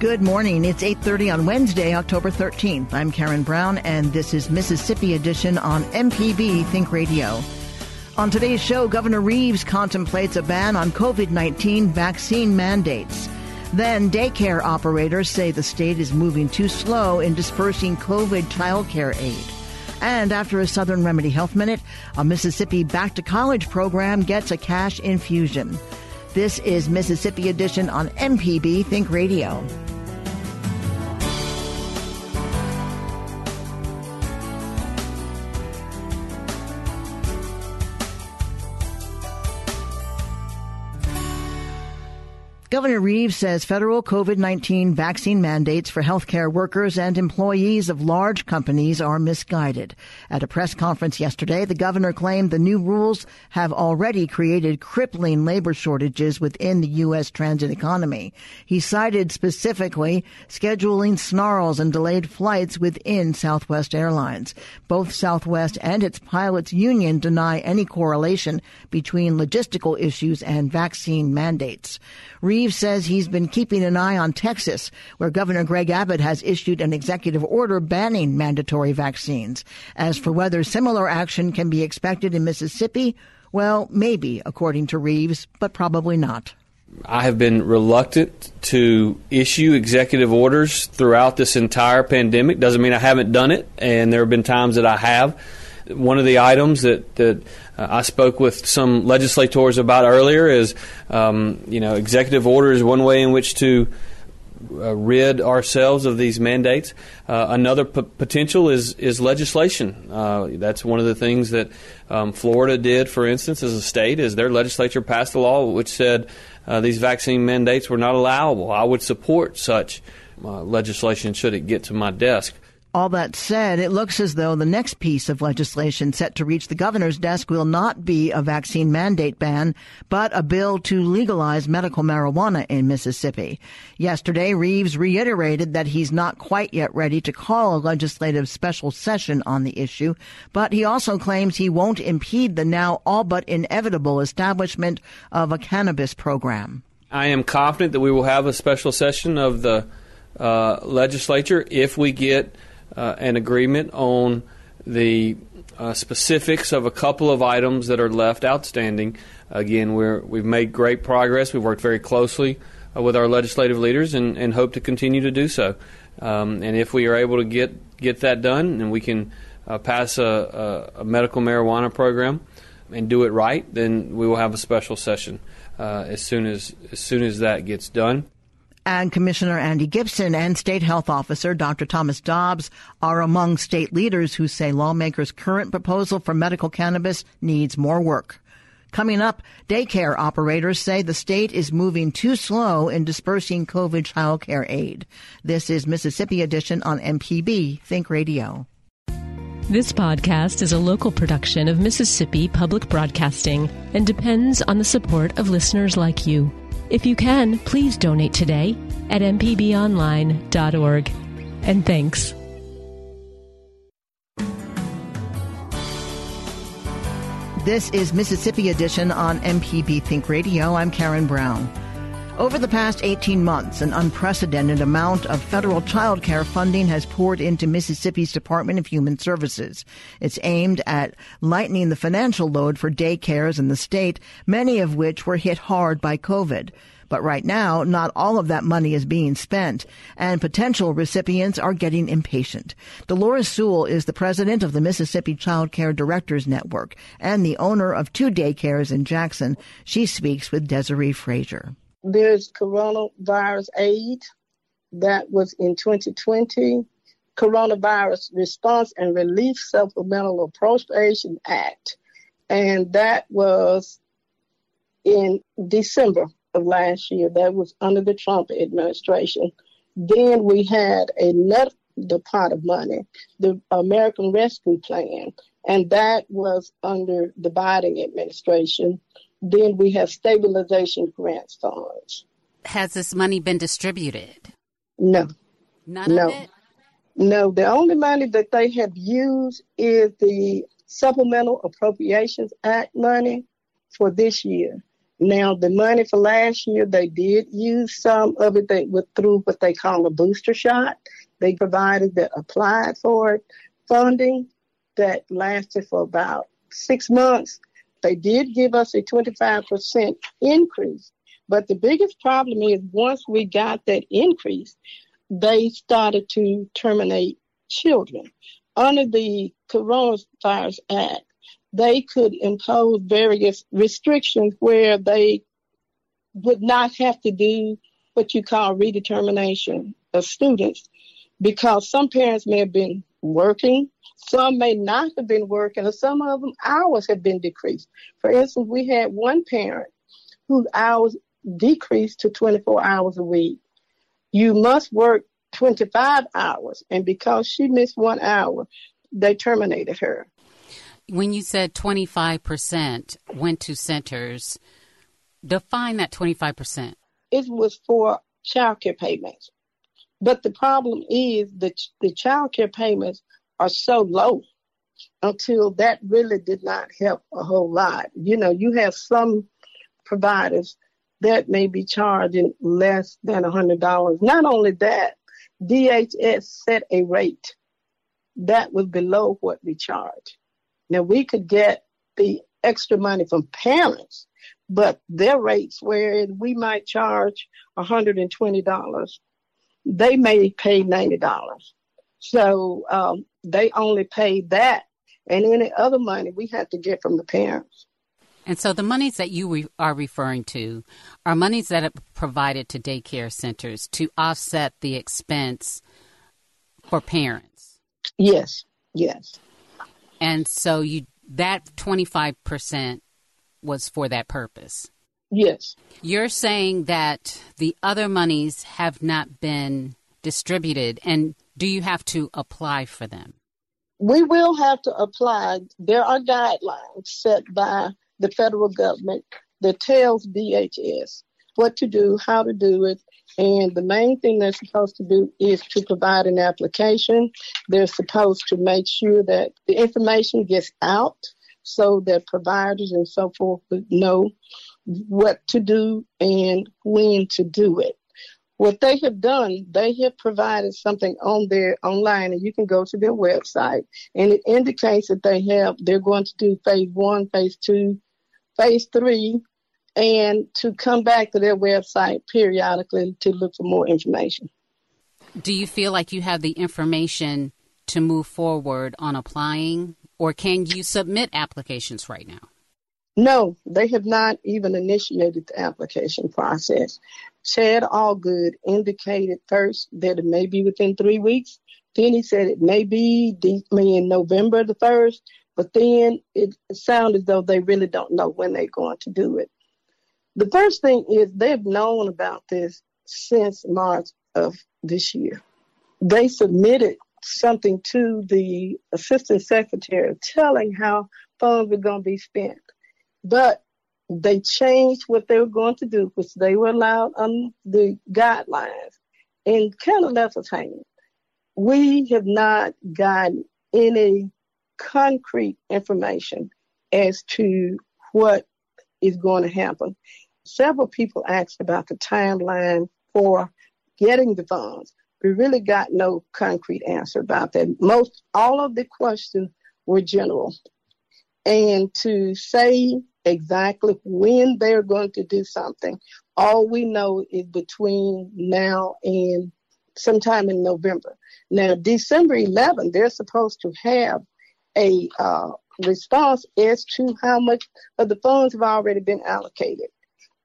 Good morning. It's 8:30 on Wednesday, October 13th. I'm Karen Brown and this is Mississippi Edition on MPB Think Radio. On today's show, Governor Reeves contemplates a ban on COVID-19 vaccine mandates. Then daycare operators say the state is moving too slow in dispersing COVID childcare aid. And after a Southern Remedy Health Minute, a Mississippi Back to College program gets a cash infusion. This is Mississippi Edition on MPB Think Radio. Governor Reeves says federal COVID-19 vaccine mandates for healthcare workers and employees of large companies are misguided. At a press conference yesterday, the governor claimed the new rules have already created crippling labor shortages within the U.S. transit economy. He cited specifically scheduling snarls and delayed flights within Southwest Airlines. Both Southwest and its pilots union deny any correlation between logistical issues and vaccine mandates. Reeves says he's been keeping an eye on Texas, where Governor Greg Abbott has issued an executive order banning mandatory vaccines. As for whether similar action can be expected in Mississippi, well, maybe, according to Reeves, but probably not. I have been reluctant to issue executive orders throughout this entire pandemic. Doesn't mean I haven't done it, and there have been times that I have. One of the items that, that uh, I spoke with some legislators about earlier is, um, you know, executive order is one way in which to uh, rid ourselves of these mandates. Uh, another p- potential is is legislation. Uh, that's one of the things that um, Florida did, for instance, as a state, is their legislature passed a law which said uh, these vaccine mandates were not allowable. I would support such uh, legislation should it get to my desk. All that said, it looks as though the next piece of legislation set to reach the governor's desk will not be a vaccine mandate ban, but a bill to legalize medical marijuana in Mississippi. Yesterday, Reeves reiterated that he's not quite yet ready to call a legislative special session on the issue, but he also claims he won't impede the now all but inevitable establishment of a cannabis program. I am confident that we will have a special session of the uh, legislature if we get uh, an agreement on the uh, specifics of a couple of items that are left outstanding. Again, we're, we've made great progress. We've worked very closely uh, with our legislative leaders and, and, hope to continue to do so. Um, and if we are able to get, get that done and we can uh, pass a, a, a, medical marijuana program and do it right, then we will have a special session uh, as soon as as soon as that gets done. Ag Commissioner Andy Gipson and State Health Officer Dr. Thomas Dobbs are among state leaders who say lawmakers' current proposal for medical cannabis needs more work. Coming up, daycare operators say the state is moving too slow in dispersing COVID child care aid. This is Mississippi Edition on MPB Think Radio. This podcast is a local production of Mississippi Public Broadcasting and depends on the support of listeners like you. If you can, please donate today at mpbonline.org. And thanks. This is Mississippi Edition on MPB Think Radio. I'm Karen Brown. Over the past 18 months, an unprecedented amount of federal child care funding has poured into Mississippi's Department of Human Services. It's aimed at lightening the financial load for daycares in the state, many of which were hit hard by COVID. But right now, not all of that money is being spent, and potential recipients are getting impatient. Dolores Sewell is the president of the Mississippi Child Care Directors Network and the owner of two daycares in Jackson. She speaks with Desiree Frazier. There's coronavirus aid that was in 2020, coronavirus response and relief supplemental appropriation act, and that was in December of last year. That was under the Trump administration. Then we had another pot of money, the American Rescue Plan, and that was under the Biden administration. Then we have stabilization grants funds. Has this money been distributed? No. None no. of it? No, the only money that they have used is the Supplemental Appropriations Act money for this year. Now, the money for last year, they did use some of it they, with, through what they call a booster shot. They provided that applied for it funding that lasted for about six months. They did give us a 25% increase. But the biggest problem is once we got that increase, they started to terminate children. Under the Coronavirus Act, they could impose various restrictions where they would not have to do what you call redetermination of students because some parents may have been working, some may not have been working, or some of them hours have been decreased. For instance, we had one parent whose hours decreased to 24 hours a week. You must work 25 hours, and because she missed one hour, they terminated her. When you said 25% went to centers, define that 25%. It was for child care payments. But the problem is that the child care payments are so low until that really did not help a whole lot. You know, you have some providers that may be charging less than $100. Not only that, DHS set a rate that was below what we charge. Now we could get the extra money from parents, but their rates where we might charge $120, they may pay $90. So um, they only pay that, and any other money we have to get from the parents. And so the monies that you re- are referring to are monies that are provided to daycare centers to offset the expense for parents. Yes, yes. And so you that 25% was for that purpose. Yes. You're saying that the other monies have not been distributed and do you have to apply for them? We will have to apply. There are guidelines set by the federal government that tells DHS what to do, how to do it, and the main thing they're supposed to do is to provide an application. They're supposed to make sure that the information gets out so that providers and so forth know what to do and when to do it. What they have done, they have provided something on their online, and you can go to their website, and it indicates that they have they're going to do phase one, phase two, phase three, and to come back to their website periodically to look for more information. Do you feel like you have the information to move forward on applying, or can you submit applications right now? No, they have not even initiated the application process. Chad Allgood indicated first that it may be within three weeks. Then he said it may be in November the 1st, but then it sounded as though they really don't know when they're going to do it. The first thing is they've known about this since March of this year. They submitted something to the assistant secretary telling how funds were going to be spent. But they changed what they were going to do, which they were allowed on the guidelines, and kind of left us hanging. We have not gotten any concrete information as to what is going to happen. Several people asked about the timeline for getting the funds. We really got no concrete answer about that. Most all of the questions were general. And to say exactly when they're going to do something, all we know is between now and sometime in November. Now, December 11, they're supposed to have a uh, response as to how much of the funds have already been allocated.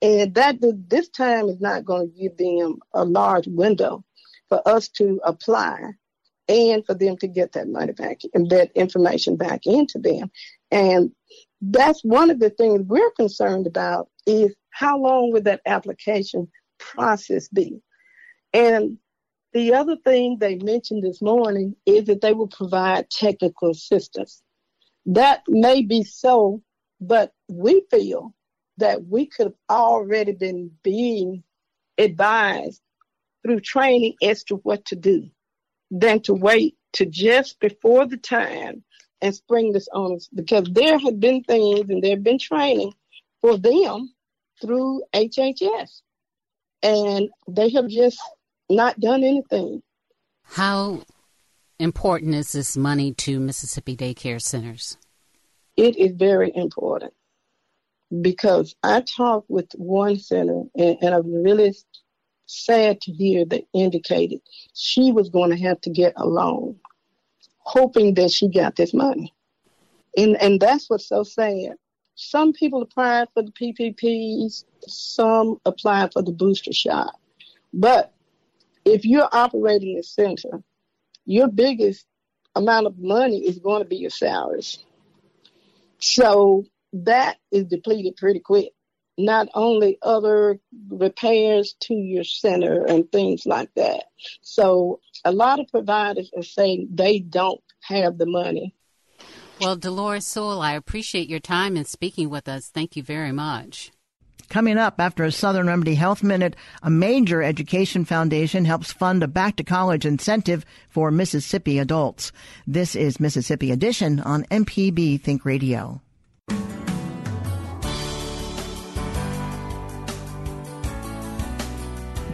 And that this time is not going to give them a large window for us to apply and for them to get that money back and that information back into them. And that's one of the things we're concerned about is how long would that application process be? And the other thing they mentioned this morning is that they will provide technical assistance. That may be so, but we feel that we could have already been being advised through training as to what to do than to wait to just before the time and spring this on us because there have been things and there have been training for them through HHS and they have just not done anything. How important is this money to Mississippi daycare centers? It is very important because I talked with one center and, and I'm really sad to hear that indicated she was going to have to get a loan, hoping that she got this money. And, and that's what's so sad. Some people applied for the PPPs, some applied for the booster shot. But if you're operating a center, your biggest amount of money is going to be your salaries. So that is depleted pretty quick. Not only other repairs to your center and things like that. So a lot of providers are saying they don't have the money. Well, Dolores Sewell, I appreciate your time and speaking with us. Thank you very much. Coming up after a Southern Remedy Health Minute, a major education foundation helps fund a back to college incentive for Mississippi adults. This is Mississippi Edition on MPB Think Radio.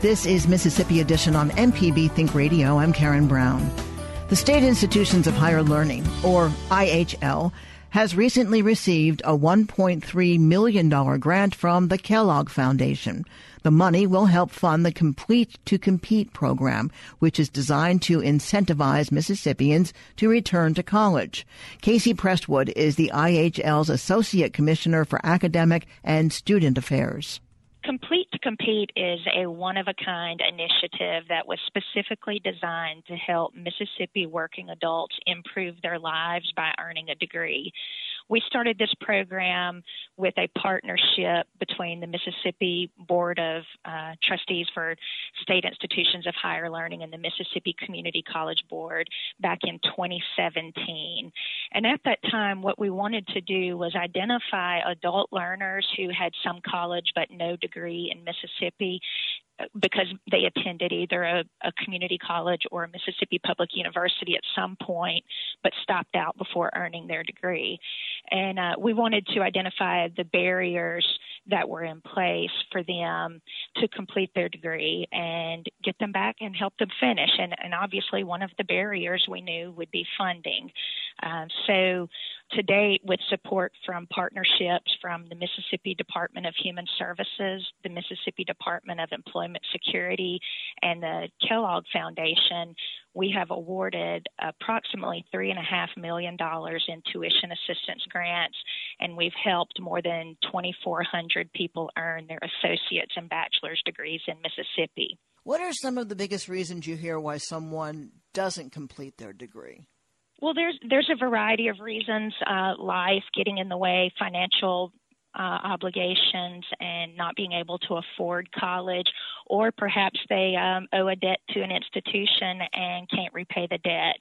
This is Mississippi Edition on MPB Think Radio. I'm Karen Brown. The State Institutions of Higher Learning, or IHL, has recently received a $1.3 million grant from the Kellogg Foundation. The money will help fund the Complete to Compete program, which is designed to incentivize Mississippians to return to college. Casey Prestwood is the IHL's Associate Commissioner for Academic and Student Affairs. Complete to Compete is a one of a kind initiative that was specifically designed to help Mississippi working adults improve their lives by earning a degree. We started this program with a partnership between the Mississippi Board of uh, Trustees for State Institutions of Higher Learning and the Mississippi Community College Board back in 2017. And at that time, what we wanted to do was identify adult learners who had some college but no degree in Mississippi because they attended either a, a, community college or a Mississippi Public University at some point, but stopped out before earning their degree. And uh, we wanted to identify the barriers that were in place for them to complete their degree and get them back and help them finish. And, and obviously, one of the barriers we knew would be funding. Um, so to date with support from partnerships from the Mississippi Department of Human Services, the Mississippi Department of Employment Security, and the Kellogg Foundation, we have awarded approximately $3.5 million in tuition assistance grants, and we've helped more than 2,400 people earn their associate's and bachelor's degrees in Mississippi. What are some of the biggest reasons you hear why someone doesn't complete their degree? Well, there's there's a variety of reasons. Uh, life getting in the way, financial uh, obligations, and not being able to afford college, or perhaps they um, owe a debt to an institution and can't repay the debt.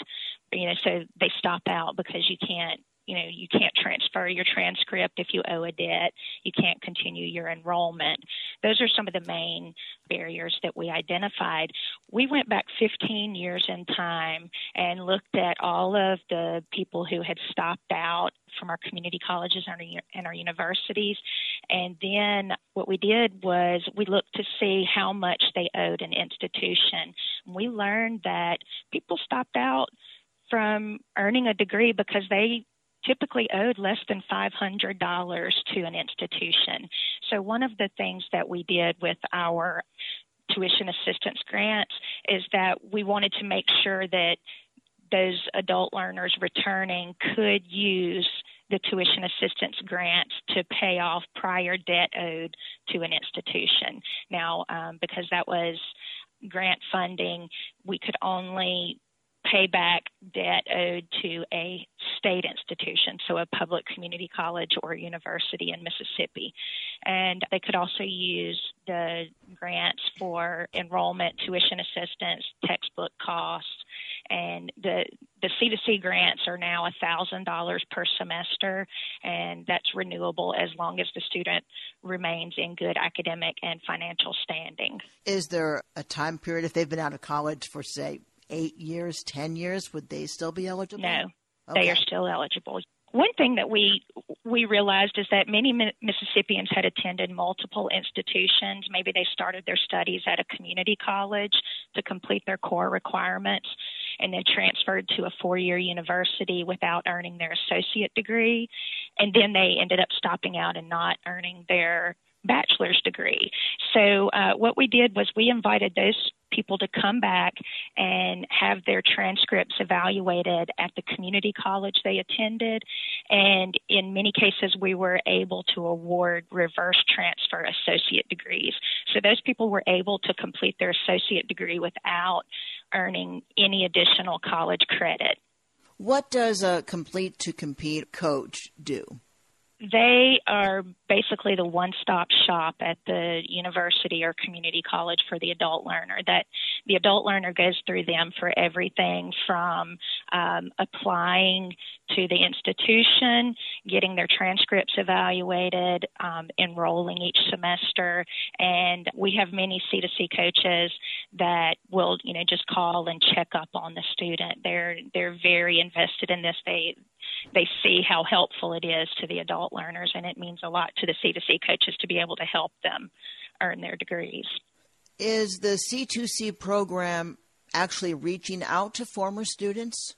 You know, so they stop out because you can't you know, you can't transfer your transcript if you owe a debt. You can't continue your enrollment. Those are some of the main barriers that we identified. We went back 15 years in time and looked at all of the people who had stopped out from our community colleges and our, universities. And then what we did was we looked to see how much they owed an institution. We learned that people stopped out from earning a degree because they typically owed less than $500 to an institution. So, one of the things that we did with our tuition assistance grants is that we wanted to make sure that those adult learners returning could use the tuition assistance grants to pay off prior debt owed to an institution. Now, um, because that was grant funding, we could only pay back debt owed to a state institution, so a public community college or university in Mississippi. And they could also use the grants for enrollment, tuition assistance, textbook costs, and the the C2C grants are now $1,000 per semester, and that's renewable as long as the student remains in good academic and financial standing. Is there a time period if they've been out of college for, say, eight years, 10 years, would they still be eligible? No, okay. they are still eligible. One thing that we we realized is that many Mississippians had attended multiple institutions. Maybe they started their studies at a community college to complete their core requirements and then transferred to a four-year university without earning their associate degree and then they ended up stopping out and not earning their bachelor's degree. So, uh, what we did was we invited those people to come back and have their transcripts evaluated at the community college they attended. And in many cases, we were able to award reverse transfer associate degrees. So, those people were able to complete their associate degree without earning any additional college credit. What does a complete to compete coach do? They are basically the one stop shop at the university or community college for the adult learner that the adult learner goes through them for everything from um, applying to the institution getting their transcripts evaluated um, enrolling each semester. And we have many c2c coaches that will you know just call and check up on the student. They're they're very invested in this. They they see how helpful it is to the adult learners, and it means a lot to the C2C coaches to be able to help them earn their degrees. Is the C2C program actually reaching out to former students?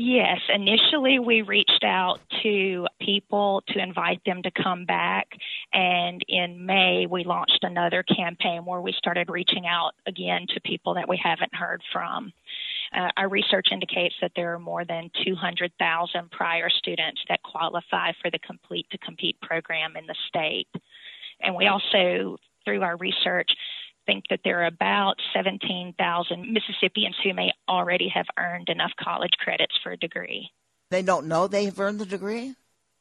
Yes, initially we reached out to people to invite them to come back. And in May, we launched another campaign where we started reaching out again to people that we haven't heard from. Uh, our research indicates that there are more than 200,000 prior students that qualify for the Complete to Compete program in the state. And we also, through our research, think that there are about 17,000 Mississippians who may already have earned enough college credits for a degree. They don't know they've earned the degree?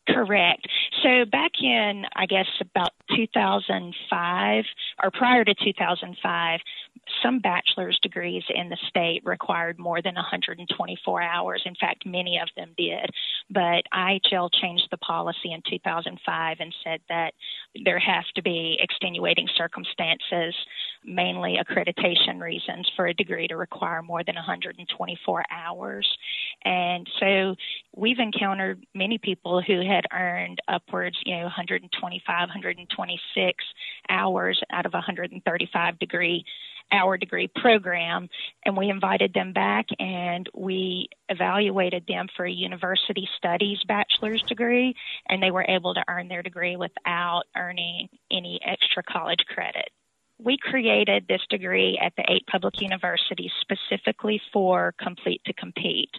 Correct. So back in, I guess, about 2005 or prior to 2005, some bachelor's degrees in the state required more than 124 hours. In fact, many of them did. But IHL changed the policy in 2005 and said that there have to be extenuating circumstances, mainly accreditation reasons, for a degree to require more than 124 hours. And so we've encountered many people who had earned upwards, you know, 125, 126 hours out of a 135 degree hour degree program and we invited them back and we evaluated them for a university studies bachelor's degree and they were able to earn their degree without earning any extra college credit we created this degree at the eight public universities specifically for Complete to Compete.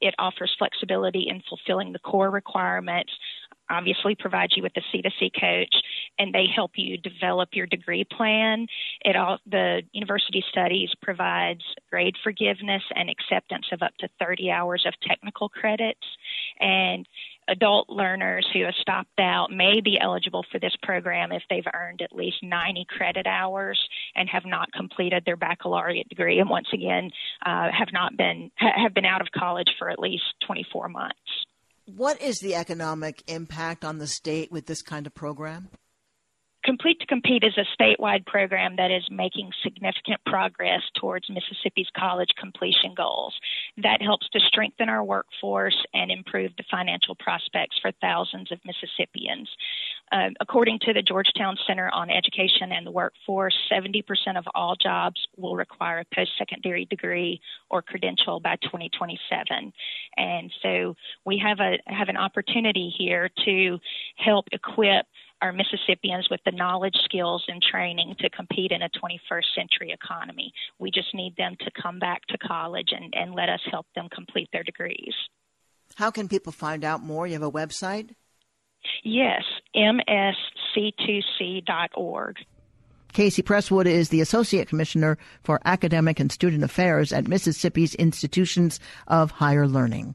It offers flexibility in fulfilling the core requirements, obviously provides you with a C2C coach, and they help you develop your degree plan. It all, the university studies provides grade forgiveness and acceptance of up to 30 hours of technical credits. And adult learners who have stopped out may be eligible for this program if they've earned at least 90 credit hours and have not completed their baccalaureate degree and once again uh, have not been ha- have been out of college for at least 24 months What is the economic impact on the state with this kind of program? Complete to Compete is a statewide program that is making significant progress towards Mississippi's college completion goals. That helps to strengthen our workforce and improve the financial prospects for thousands of Mississippians. Uh, according to the Georgetown Center on Education and the Workforce, 70% of all jobs will require a post secondary degree or credential by 2027. And so we have a have an opportunity here to help equip our Mississippians with the knowledge, skills, and training to compete in a 21st century economy. We just need them to come back to college and, and let us help them complete their degrees. How can people find out more? You have a website? Yes, msc2c.org. Casey Prestwood is the Associate Commissioner for Academic and Student Affairs at Mississippi's Institutions of Higher Learning.